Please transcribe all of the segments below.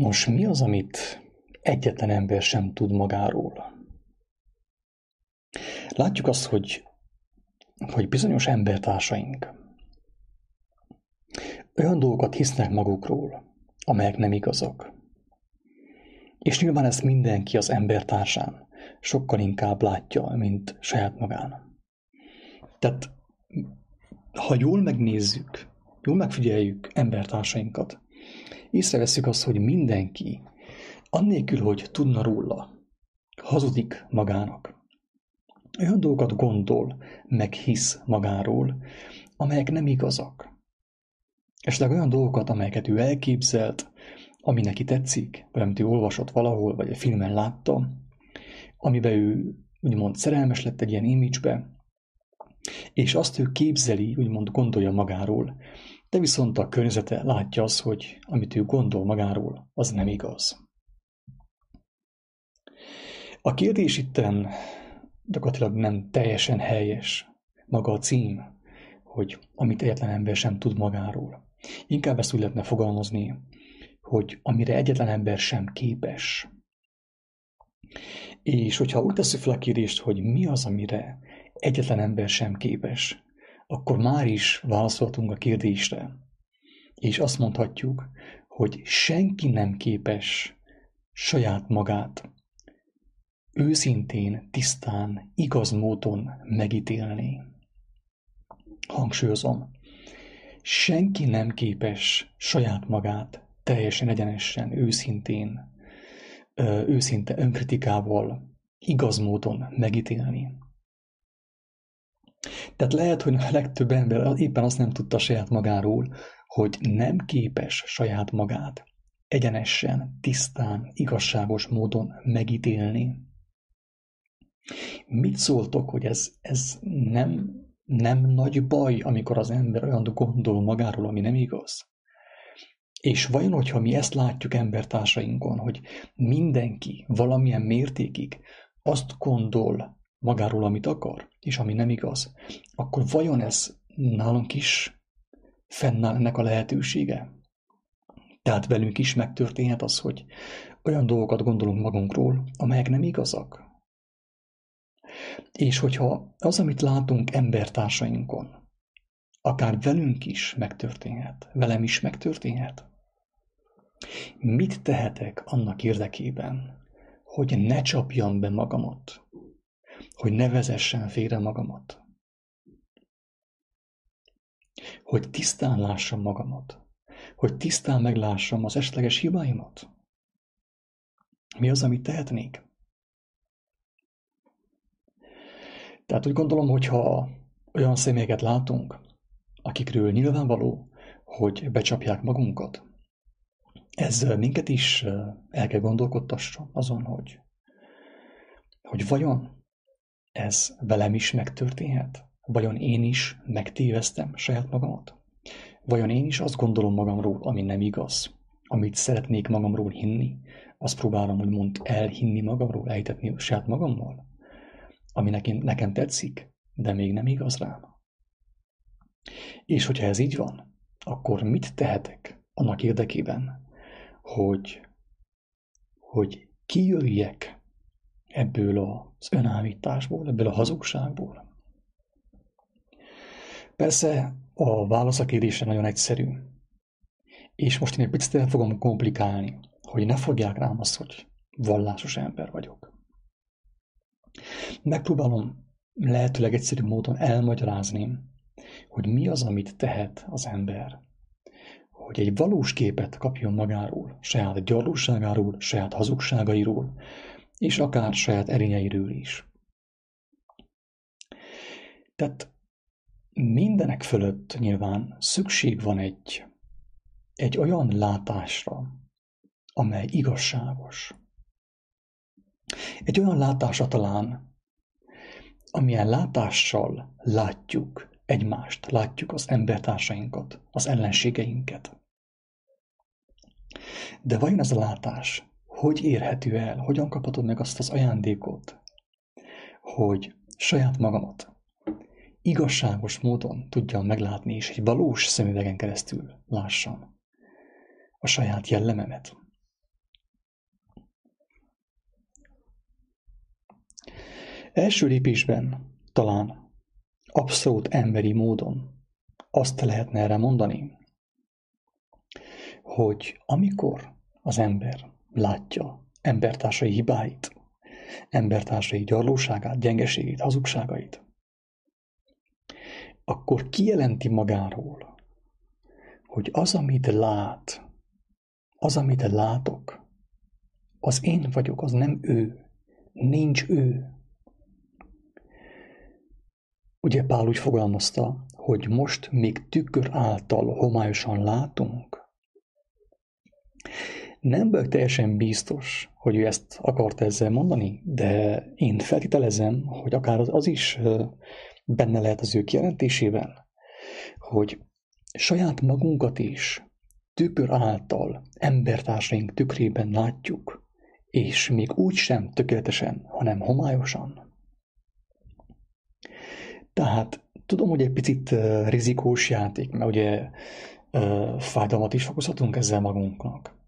Nos, mi az, amit egyetlen ember sem tud magáról? Látjuk azt, hogy, hogy bizonyos embertársaink olyan dolgokat hisznek magukról, amelyek nem igazak. És nyilván ezt mindenki az embertársán sokkal inkább látja, mint saját magán. Tehát, ha jól megnézzük, jól megfigyeljük embertársainkat, észreveszünk azt, hogy mindenki, annélkül, hogy tudna róla, hazudik magának. Olyan dolgokat gondol, meg hisz magáról, amelyek nem igazak. Esetleg olyan dolgokat, amelyeket ő elképzelt, ami neki tetszik, vagy amit ő olvasott valahol, vagy egy filmen látta, amiben ő úgymond szerelmes lett egy ilyen imidzsbe, és azt ő képzeli, úgymond gondolja magáról, de viszont a környezete látja az, hogy amit ő gondol magáról, az nem igaz. A kérdés itten gyakorlatilag nem teljesen helyes maga a cím, hogy amit egyetlen ember sem tud magáról. Inkább ezt úgy lehetne fogalmazni, hogy amire egyetlen ember sem képes. És hogyha úgy tesszük fel a kérdést, hogy mi az, amire egyetlen ember sem képes, akkor már is válaszoltunk a kérdésre. És azt mondhatjuk, hogy senki nem képes saját magát őszintén, tisztán, igaz módon megítélni. Hangsúlyozom, senki nem képes saját magát teljesen egyenesen, őszintén, őszinte önkritikával, igaz módon megítélni. Tehát lehet, hogy a legtöbb ember éppen azt nem tudta saját magáról, hogy nem képes saját magát egyenesen, tisztán, igazságos módon megítélni. Mit szóltok, hogy ez, ez nem, nem nagy baj, amikor az ember olyan gondol magáról, ami nem igaz? És vajon, hogyha mi ezt látjuk embertársainkon, hogy mindenki valamilyen mértékig azt gondol magáról, amit akar, és ami nem igaz, akkor vajon ez nálunk is fennáll ennek a lehetősége? Tehát velünk is megtörténhet az, hogy olyan dolgokat gondolunk magunkról, amelyek nem igazak. És hogyha az, amit látunk embertársainkon, akár velünk is megtörténhet, velem is megtörténhet, mit tehetek annak érdekében, hogy ne csapjam be magamat, hogy ne vezessen félre magamat, hogy tisztán lássam magamat, hogy tisztán meglássam az esetleges hibáimat. Mi az, amit tehetnék? Tehát úgy gondolom, hogyha olyan személyeket látunk, akikről nyilvánvaló, hogy becsapják magunkat, ez minket is el kell gondolkodtassa azon, hogy, hogy vajon ez velem is megtörténhet? Vajon én is megtéveztem saját magamat? Vajon én is azt gondolom magamról, ami nem igaz? Amit szeretnék magamról hinni, azt próbálom úgymond elhinni magamról, elhitetni saját magammal? Ami nekem, nekem tetszik, de még nem igaz rám. És hogyha ez így van, akkor mit tehetek annak érdekében, hogy, hogy kijöjjek ebből az önállításból, ebből a hazugságból? Persze a válasz a kérdésre nagyon egyszerű. És most én egy picit el fogom komplikálni, hogy ne fogják rám azt, hogy vallásos ember vagyok. Megpróbálom lehetőleg egyszerű módon elmagyarázni, hogy mi az, amit tehet az ember. Hogy egy valós képet kapjon magáról, saját gyarlóságáról, saját hazugságairól, és akár saját erényeiről is. Tehát mindenek fölött nyilván szükség van egy, egy olyan látásra, amely igazságos. Egy olyan látásra talán, amilyen látással látjuk egymást, látjuk az embertársainkat, az ellenségeinket. De vajon ez a látás hogy érhető el, hogyan kaphatod meg azt az ajándékot, hogy saját magamat igazságos módon tudjam meglátni, és egy valós szemüvegen keresztül lássam a saját jellememet. Első lépésben talán abszolút emberi módon azt lehetne erre mondani, hogy amikor az ember látja embertársai hibáit, embertársai gyarlóságát, gyengeségét, hazugságait, akkor kijelenti magáról, hogy az, amit lát, az, amit látok, az én vagyok, az nem ő. Nincs ő. Ugye Pál úgy fogalmazta, hogy most még tükör által homályosan látunk. Nem vagyok teljesen biztos, hogy ő ezt akart ezzel mondani, de én feltételezem, hogy akár az, az is benne lehet az ő kijelentésében, hogy saját magunkat is tükör által embertársaink tükrében látjuk, és még úgy sem tökéletesen, hanem homályosan. Tehát tudom, hogy egy picit rizikós játék, mert ugye fájdalmat is fokozhatunk ezzel magunknak.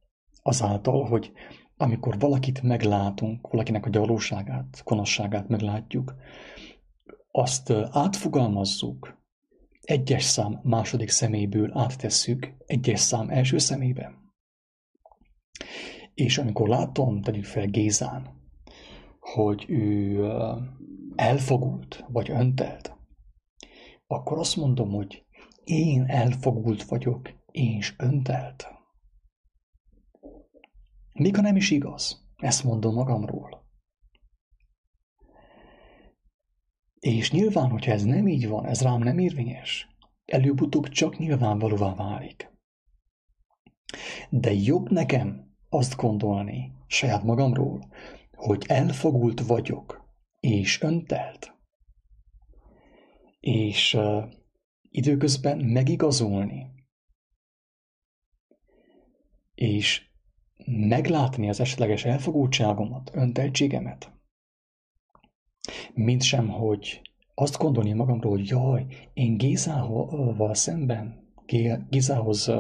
Azáltal, hogy amikor valakit meglátunk, valakinek a gyalóságát, konosságát meglátjuk, azt átfogalmazzuk, egyes szám második szeméből áttesszük egyes szám első szemébe. És amikor látom, tegyük fel Gézán, hogy ő elfogult, vagy öntelt, akkor azt mondom, hogy én elfogult vagyok, és öntelt. Még ha nem is igaz, ezt mondom magamról. És nyilván, hogyha ez nem így van, ez rám nem érvényes, előbb-utóbb csak nyilvánvalóvá válik. De jobb nekem azt gondolni saját magamról, hogy elfogult vagyok, és öntelt, és uh, időközben megigazolni, és meglátni az esetleges elfogultságomat, önteltségemet, mint sem, hogy azt gondolni magamról, hogy jaj, én Gézával szemben, Gézához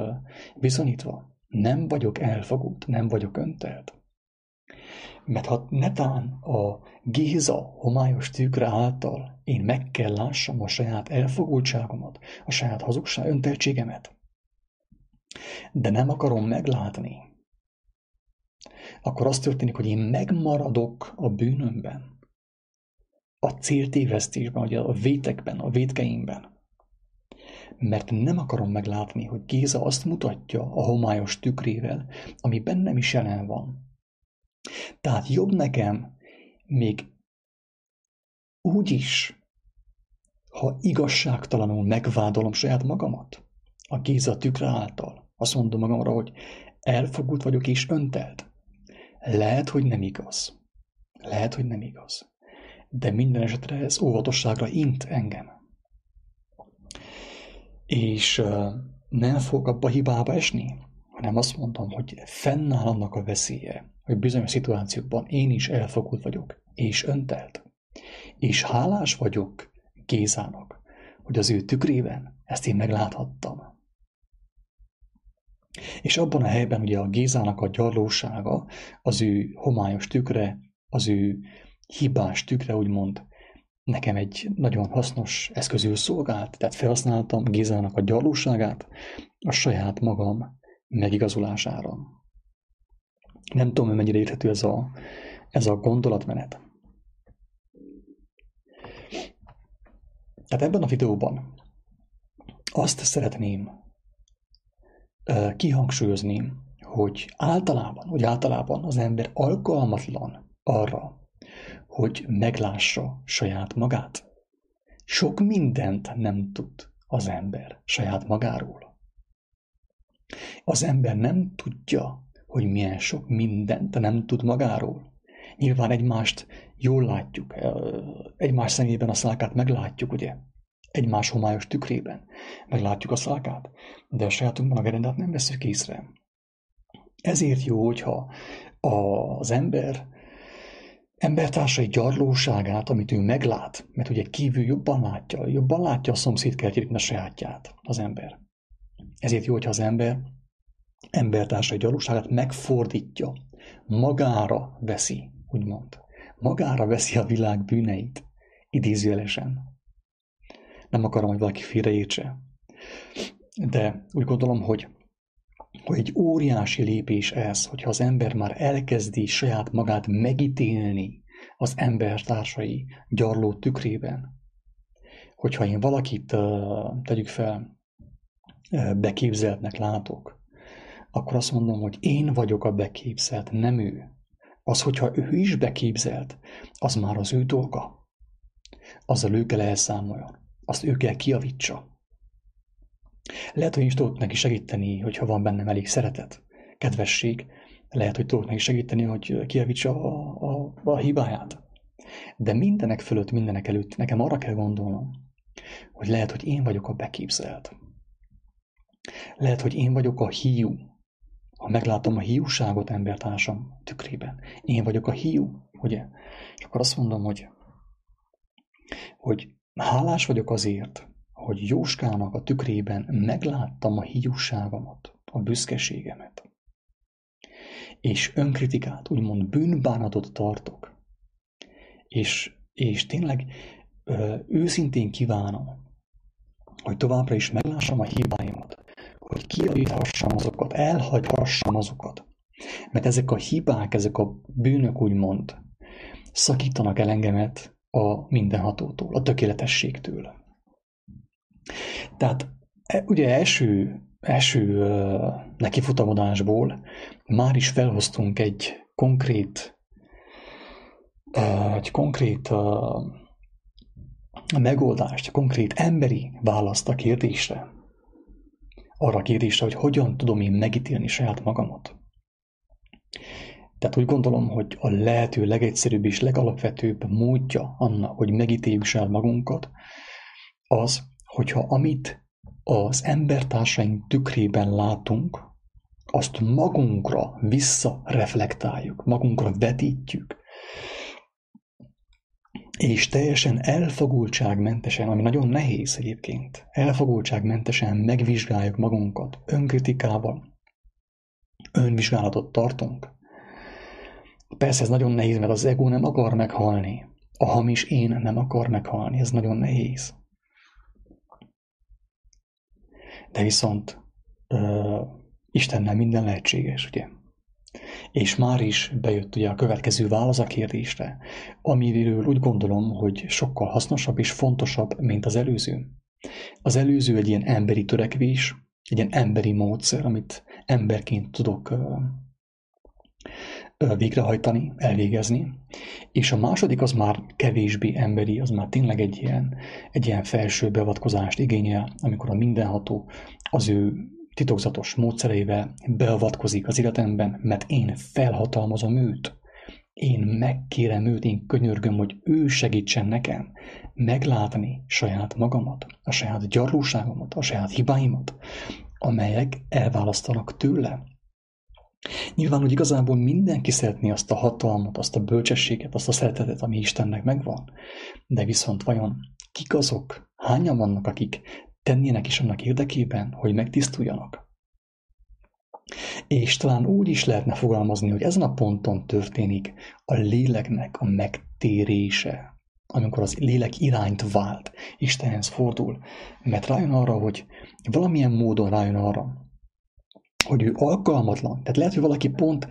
viszonyítva nem vagyok elfogult, nem vagyok öntelt. Mert ha netán a Géza homályos tükre által én meg kell lássam a saját elfogultságomat, a saját hazugság önteltségemet, de nem akarom meglátni, akkor az történik, hogy én megmaradok a bűnömben, a céltévesztésben, vagy a vétekben, a vétkeimben. Mert nem akarom meglátni, hogy Géza azt mutatja a homályos tükrével, ami bennem is jelen van. Tehát jobb nekem még úgy is, ha igazságtalanul megvádolom saját magamat, a Géza tükre által, azt mondom magamra, hogy elfogult vagyok és öntelt. Lehet, hogy nem igaz. Lehet, hogy nem igaz de minden esetre ez óvatosságra int engem. És nem fog abba hibába esni, hanem azt mondom, hogy fennáll annak a veszélye, hogy bizonyos szituációkban én is elfogult vagyok, és öntelt. És hálás vagyok Gézának, hogy az ő tükrében ezt én megláthattam. És abban a helyben ugye a Gézának a gyarlósága, az ő homályos tükre, az ő hibás tükre, úgymond, nekem egy nagyon hasznos eszközül szolgált, tehát felhasználtam Gézának a gyarlóságát a saját magam megigazolására. Nem tudom, hogy mennyire érthető ez a, ez a gondolatmenet. Tehát ebben a videóban azt szeretném kihangsúlyozni, hogy általában, hogy általában az ember alkalmatlan arra, hogy meglássa saját magát. Sok mindent nem tud az ember saját magáról. Az ember nem tudja, hogy milyen sok mindent nem tud magáról. Nyilván egymást jól látjuk, egymás szemében a szálkát meglátjuk, ugye? Egymás homályos tükrében meglátjuk a szálkát, de a sajátunkban a gerendát nem veszük észre. Ezért jó, hogyha az ember embertársai gyarlóságát, amit ő meglát, mert ugye kívül jobban látja, jobban látja a szomszéd kertjét, mint a sajátját az ember. Ezért jó, hogyha az ember embertársai gyarlóságát megfordítja, magára veszi, úgymond. magára veszi a világ bűneit, idézőjelesen. Nem akarom, hogy valaki félreértse. De úgy gondolom, hogy, hogy egy óriási lépés ez, hogyha az ember már elkezdi saját magát megítélni az embertársai gyarló tükrében. Hogyha én valakit, tegyük fel, beképzeltnek látok, akkor azt mondom, hogy én vagyok a beképzelt, nem ő. Az, hogyha ő is beképzelt, az már az ő dolga. Azzal ő kell elszámoljon. Azt ő kell kiavítsa. Lehet, hogy is tudok neki segíteni, hogyha van bennem elég szeretet, kedvesség. Lehet, hogy tudok neki segíteni, hogy kiavítsa a, a, a hibáját. De mindenek fölött, mindenek előtt nekem arra kell gondolnom, hogy lehet, hogy én vagyok a beképzelt. Lehet, hogy én vagyok a hiú, ha meglátom a hiúságot embertársam tükrében. Én vagyok a hiú, ugye? És akkor azt mondom, hogy, hogy hálás vagyok azért, hogy Jóskának a tükrében megláttam a hiúságomat, a büszkeségemet. És önkritikát, úgymond bűnbánatot tartok. És, és tényleg ö, őszintén kívánom, hogy továbbra is meglássam a hibáimat, hogy kiavíthassam azokat, elhagyhassam azokat. Mert ezek a hibák, ezek a bűnök úgymond szakítanak el engemet a mindenhatótól, a tökéletességtől. Tehát e, ugye első, első nekifutamodásból már is felhoztunk egy konkrét egy konkrét megoldást, konkrét emberi választ a kérdésre arra a kérdésre, hogy hogyan tudom én megítélni saját magamat. Tehát úgy gondolom, hogy a lehető legegyszerűbb és legalapvetőbb módja annak, hogy megítéljük saját magunkat, az, hogyha amit az embertársaink tükrében látunk, azt magunkra visszareflektáljuk, magunkra vetítjük, és teljesen elfogultságmentesen, ami nagyon nehéz egyébként, elfogultságmentesen megvizsgáljuk magunkat önkritikával, önvizsgálatot tartunk. Persze ez nagyon nehéz, mert az ego nem akar meghalni. A hamis én nem akar meghalni, ez nagyon nehéz. De viszont uh, Istennel minden lehetséges, ugye? És már is bejött ugye a következő válasz a kérdésre, amiről úgy gondolom, hogy sokkal hasznosabb és fontosabb, mint az előző. Az előző egy ilyen emberi törekvés, egy ilyen emberi módszer, amit emberként tudok végrehajtani, elvégezni, és a második az már kevésbé emberi, az már tényleg egy ilyen, egy ilyen felső beavatkozást igényel, amikor a mindenható az ő titokzatos módszereivel beavatkozik az életemben, mert én felhatalmazom őt. Én megkérem őt, én könyörgöm, hogy ő segítsen nekem meglátni saját magamat, a saját gyarlóságomat, a saját hibáimat, amelyek elválasztanak tőle. Nyilván, hogy igazából mindenki szeretné azt a hatalmat, azt a bölcsességet, azt a szeretetet, ami Istennek megvan. De viszont vajon kik azok, hányan vannak, akik tennének is annak érdekében, hogy megtisztuljanak. És talán úgy is lehetne fogalmazni, hogy ezen a ponton történik a léleknek a megtérése, amikor az lélek irányt vált, Istenhez fordul, mert rájön arra, hogy valamilyen módon rájön arra, hogy ő alkalmatlan. Tehát lehet, hogy valaki pont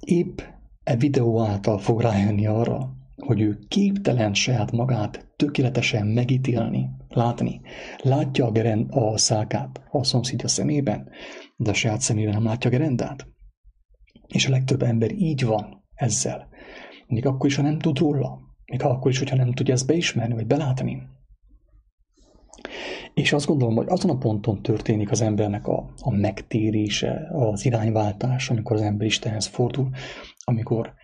épp e videó által fog rájönni arra, hogy ő képtelen saját magát tökéletesen megítélni, látni. Látja a, gerend, a szálkát a szomszédja szemében, de a saját szemében nem látja a gerendát. És a legtöbb ember így van ezzel. Még akkor is, ha nem tud róla. Még akkor is, hogyha nem tudja ezt beismerni, vagy belátni. És azt gondolom, hogy azon a ponton történik az embernek a, a megtérése, az irányváltás, amikor az ember Istenhez fordul, amikor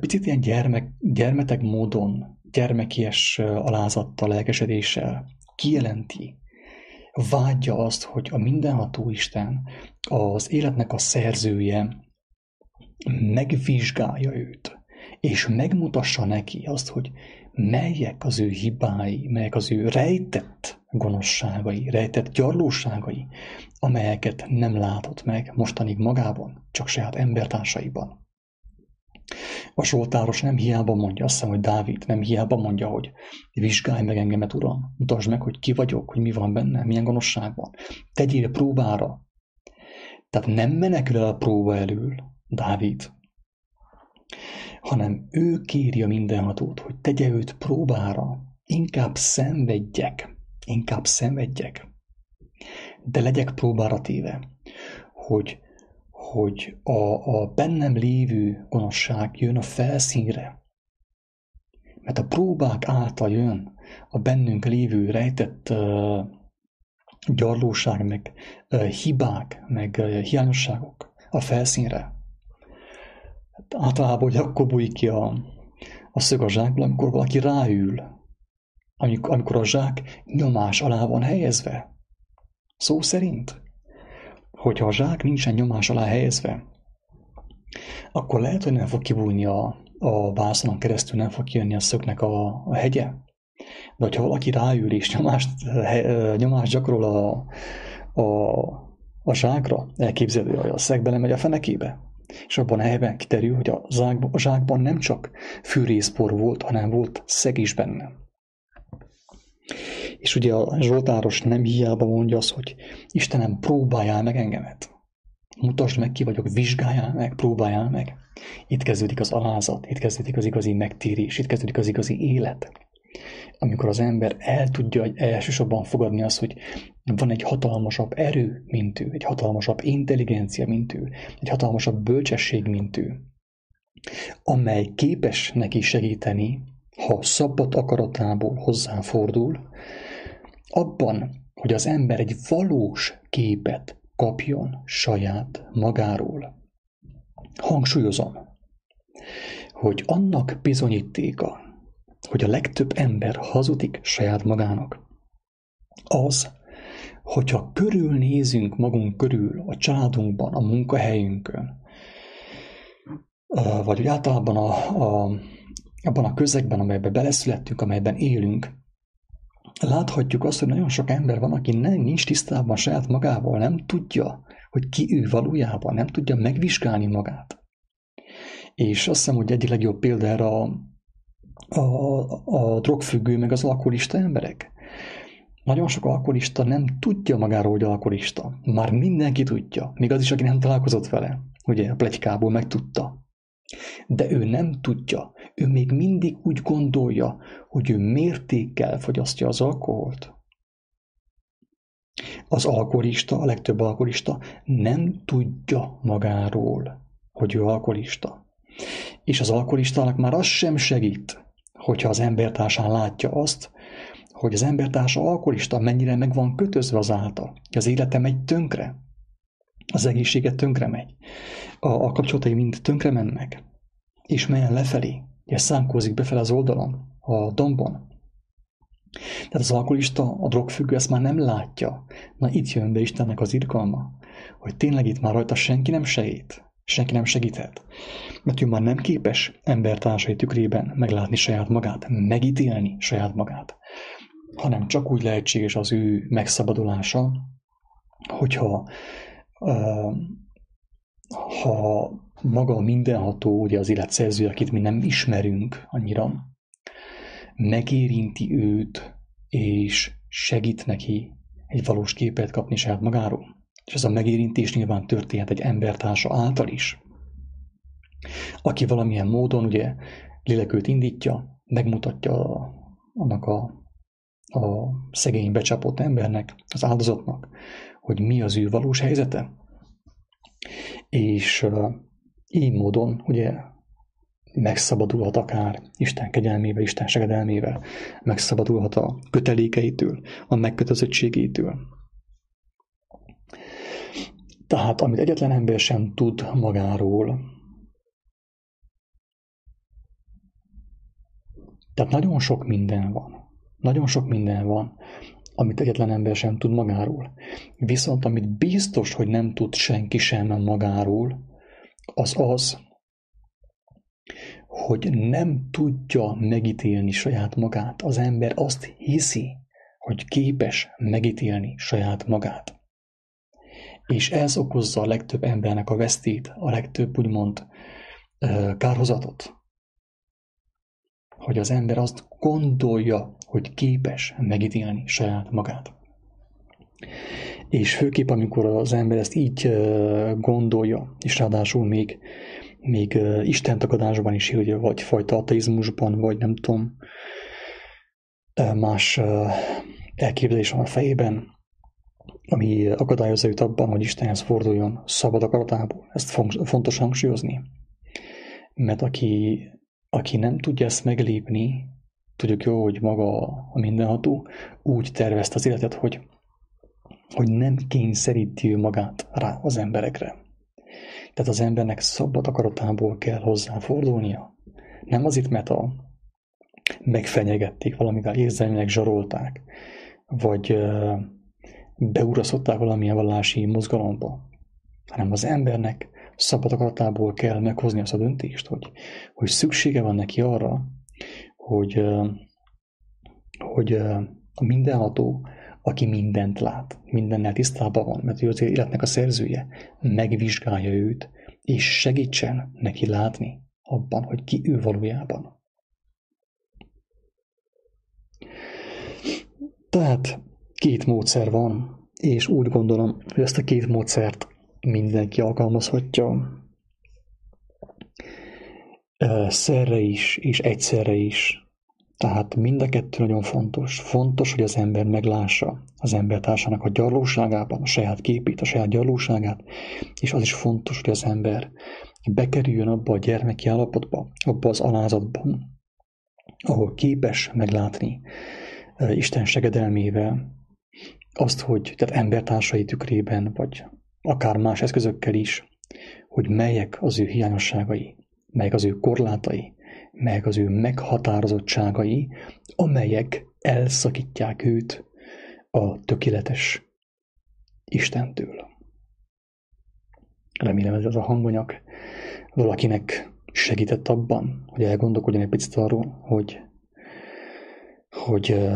picit ilyen gyermek, gyermetek módon, gyermekies alázattal, lelkesedéssel kijelenti, vágyja azt, hogy a mindenható Isten, az életnek a szerzője megvizsgálja őt, és megmutassa neki azt, hogy melyek az ő hibái, melyek az ő rejtett gonoszságai, rejtett gyarlóságai, amelyeket nem látott meg mostanig magában, csak saját embertársaiban. A Zsoltáros nem hiába mondja, azt hiszem, hogy Dávid nem hiába mondja, hogy vizsgálj meg engemet, Uram, mutasd meg, hogy ki vagyok, hogy mi van benne, milyen gonoszság van. Tegyél próbára. Tehát nem menekül el a próba elől, Dávid, hanem ő kéri a mindenhatót, hogy tegye őt próbára, inkább szenvedjek, inkább szenvedjek, de legyek próbára téve, hogy, hogy a, a bennem lévő gonoszság jön a felszínre, mert a próbák által jön a bennünk lévő rejtett uh, gyarlóság, meg hibák, meg hiányosságok a felszínre. Hát általában hogy akkor bújik ki a, a szög a zsákból, amikor valaki ráül, amikor, amikor a zsák nyomás alá van helyezve. Szó szerint, hogyha a zsák nincsen nyomás alá helyezve, akkor lehet, hogy nem fog kibújni a, a vászonon keresztül, nem fog kijönni a szöknek a, a hegye. De hogyha valaki ráül és nyomást, he, nyomást gyakorol a, a, a zsákra, elképzelő, hogy a szeg belemegy a fenekébe, és abban a helyben kiterül, hogy a, zsákban, a zsákban nem csak fűrészpor volt, hanem volt szeg is benne. És ugye a Zsoltáros nem hiába mondja azt, hogy Istenem, próbáljál meg engemet. Mutasd meg, ki vagyok, vizsgáljál meg, próbáljál meg. Itt kezdődik az alázat, itt kezdődik az igazi megtérés, itt kezdődik az igazi élet. Amikor az ember el tudja elsősorban fogadni azt, hogy van egy hatalmasabb erő, mint ő, egy hatalmasabb intelligencia, mint ő, egy hatalmasabb bölcsesség, mint ő, amely képes neki segíteni, ha szabad akaratából hozzáfordul, abban, hogy az ember egy valós képet kapjon saját magáról. Hangsúlyozom, hogy annak bizonyítéka, hogy a legtöbb ember hazudik saját magának, az, hogyha körülnézünk magunk körül, a családunkban, a munkahelyünkön, vagy úgy általában a, a, abban a közegben, amelyben beleszülettünk, amelyben élünk, láthatjuk azt, hogy nagyon sok ember van, aki nem, nincs tisztában saját magával, nem tudja, hogy ki ő valójában, nem tudja megvizsgálni magát. És azt hiszem, hogy egyik legjobb példa erre a, a, a drogfüggő, meg az alkoholista emberek. Nagyon sok alkoholista nem tudja magáról, hogy alkoholista. Már mindenki tudja, még az is, aki nem találkozott vele. Ugye a plegykából megtudta. De ő nem tudja. Ő még mindig úgy gondolja, hogy ő mértékkel fogyasztja az alkoholt. Az alkoholista, a legtöbb alkoholista nem tudja magáról, hogy ő alkoholista. És az alkoholistának már az sem segít, hogyha az embertársán látja azt, hogy az embertársa alkoholista mennyire meg van kötözve az által, az élete megy tönkre, az egészsége tönkre megy, a, a kapcsolatai mind tönkre mennek, és melyen lefelé, és szánkózik befele az oldalon, a dombon. Tehát az alkoholista, a drogfüggő ezt már nem látja. Na itt jön be Istennek az irgalma, hogy tényleg itt már rajta senki nem segít, senki nem segíthet. Mert ő már nem képes embertársai tükrében meglátni saját magát, megítélni saját magát, hanem csak úgy lehetséges az ő megszabadulása, hogyha ha maga a mindenható, ugye az élet szerző, akit mi nem ismerünk annyira, megérinti őt, és segít neki egy valós képet kapni saját magáról. És ez a megérintés nyilván történhet egy embertársa által is, aki valamilyen módon ugye lélekült indítja, megmutatja annak a, a szegény becsapott embernek, az áldozatnak, hogy mi az ő valós helyzete. És így módon ugye megszabadulhat akár Isten kegyelmével, Isten segedelmével, megszabadulhat a kötelékeitől, a megkötözöttségétől. Tehát, amit egyetlen ember sem tud magáról, tehát nagyon sok minden van. Nagyon sok minden van, amit egyetlen ember sem tud magáról. Viszont amit biztos, hogy nem tud senki sem magáról, az az, hogy nem tudja megítélni saját magát. Az ember azt hiszi, hogy képes megítélni saját magát. És ez okozza a legtöbb embernek a vesztét, a legtöbb úgymond kárhozatot, hogy az ember azt gondolja, hogy képes megítélni saját magát. És főképp, amikor az ember ezt így gondolja, és ráadásul még, még istentagadásban is írja, vagy fajta ateizmusban, vagy nem tudom, más elképzelés van a fejében, ami akadályozza őt abban, hogy Istenhez forduljon szabad akaratából. Ezt fontos hangsúlyozni. Mert aki, aki nem tudja ezt meglépni, tudjuk jó, hogy maga a mindenható úgy tervezte az életet, hogy, hogy nem kényszeríti ő magát rá az emberekre. Tehát az embernek szabad akaratából kell hozzáfordulnia. Nem azért, mert a, megfenyegették valamivel, érzelmileg zsarolták, vagy beurasztották valamilyen vallási mozgalomba, hanem az embernek szabad akaratából kell meghozni azt a döntést, hogy, hogy szüksége van neki arra, hogy, hogy a mindenható, aki mindent lát, mindennel tisztában van, mert ő az életnek a szerzője, megvizsgálja őt, és segítsen neki látni abban, hogy ki ő valójában. Tehát két módszer van, és úgy gondolom, hogy ezt a két módszert mindenki alkalmazhatja. Szerre is, és egyszerre is. Tehát mind a kettő nagyon fontos. Fontos, hogy az ember meglássa az embertársának a gyarlóságában, a saját képét, a saját gyarlóságát, és az is fontos, hogy az ember bekerüljön abba a gyermeki állapotba, abba az alázatban, ahol képes meglátni Isten segedelmével azt, hogy tehát embertársai tükrében, vagy akár más eszközökkel is, hogy melyek az ő hiányosságai, melyek az ő korlátai, melyek az ő meghatározottságai, amelyek elszakítják őt a tökéletes Istentől. Remélem ez az a hangonyak valakinek segített abban, hogy elgondolkodjon egy picit arról, hogy hogy,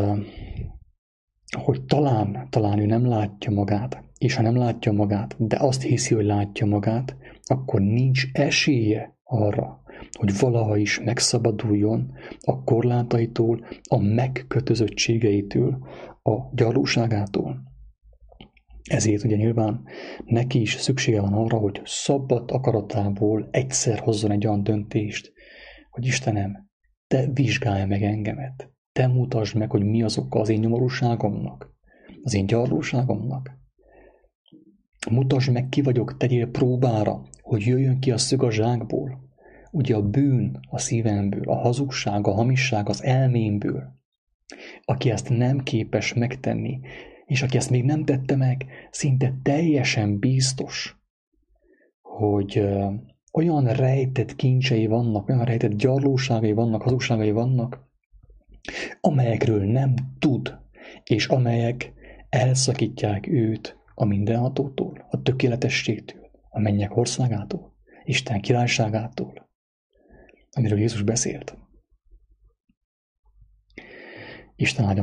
hogy talán, talán ő nem látja magát, és ha nem látja magát, de azt hiszi, hogy látja magát, akkor nincs esélye arra, hogy valaha is megszabaduljon a korlátaitól, a megkötözöttségeitől, a gyarlóságától. Ezért ugye nyilván neki is szüksége van arra, hogy szabad akaratából egyszer hozzon egy olyan döntést, hogy Istenem, te vizsgálj meg engemet. Te mutasd meg, hogy mi az oka az én nyomorúságomnak, az én gyarlóságomnak. Mutasd meg, ki vagyok, tegyél próbára, hogy jöjjön ki a szög a zsákból. Ugye a bűn a szívemből, a hazugság, a hamisság az elmémből. Aki ezt nem képes megtenni, és aki ezt még nem tette meg, szinte teljesen biztos, hogy olyan rejtett kincsei vannak, olyan rejtett gyarlóságai vannak, hazugságai vannak, amelyekről nem tud, és amelyek elszakítják őt a mindenhatótól, a tökéletességtől, a mennyek országától, Isten királyságától, amiről Jézus beszélt. Isten áldja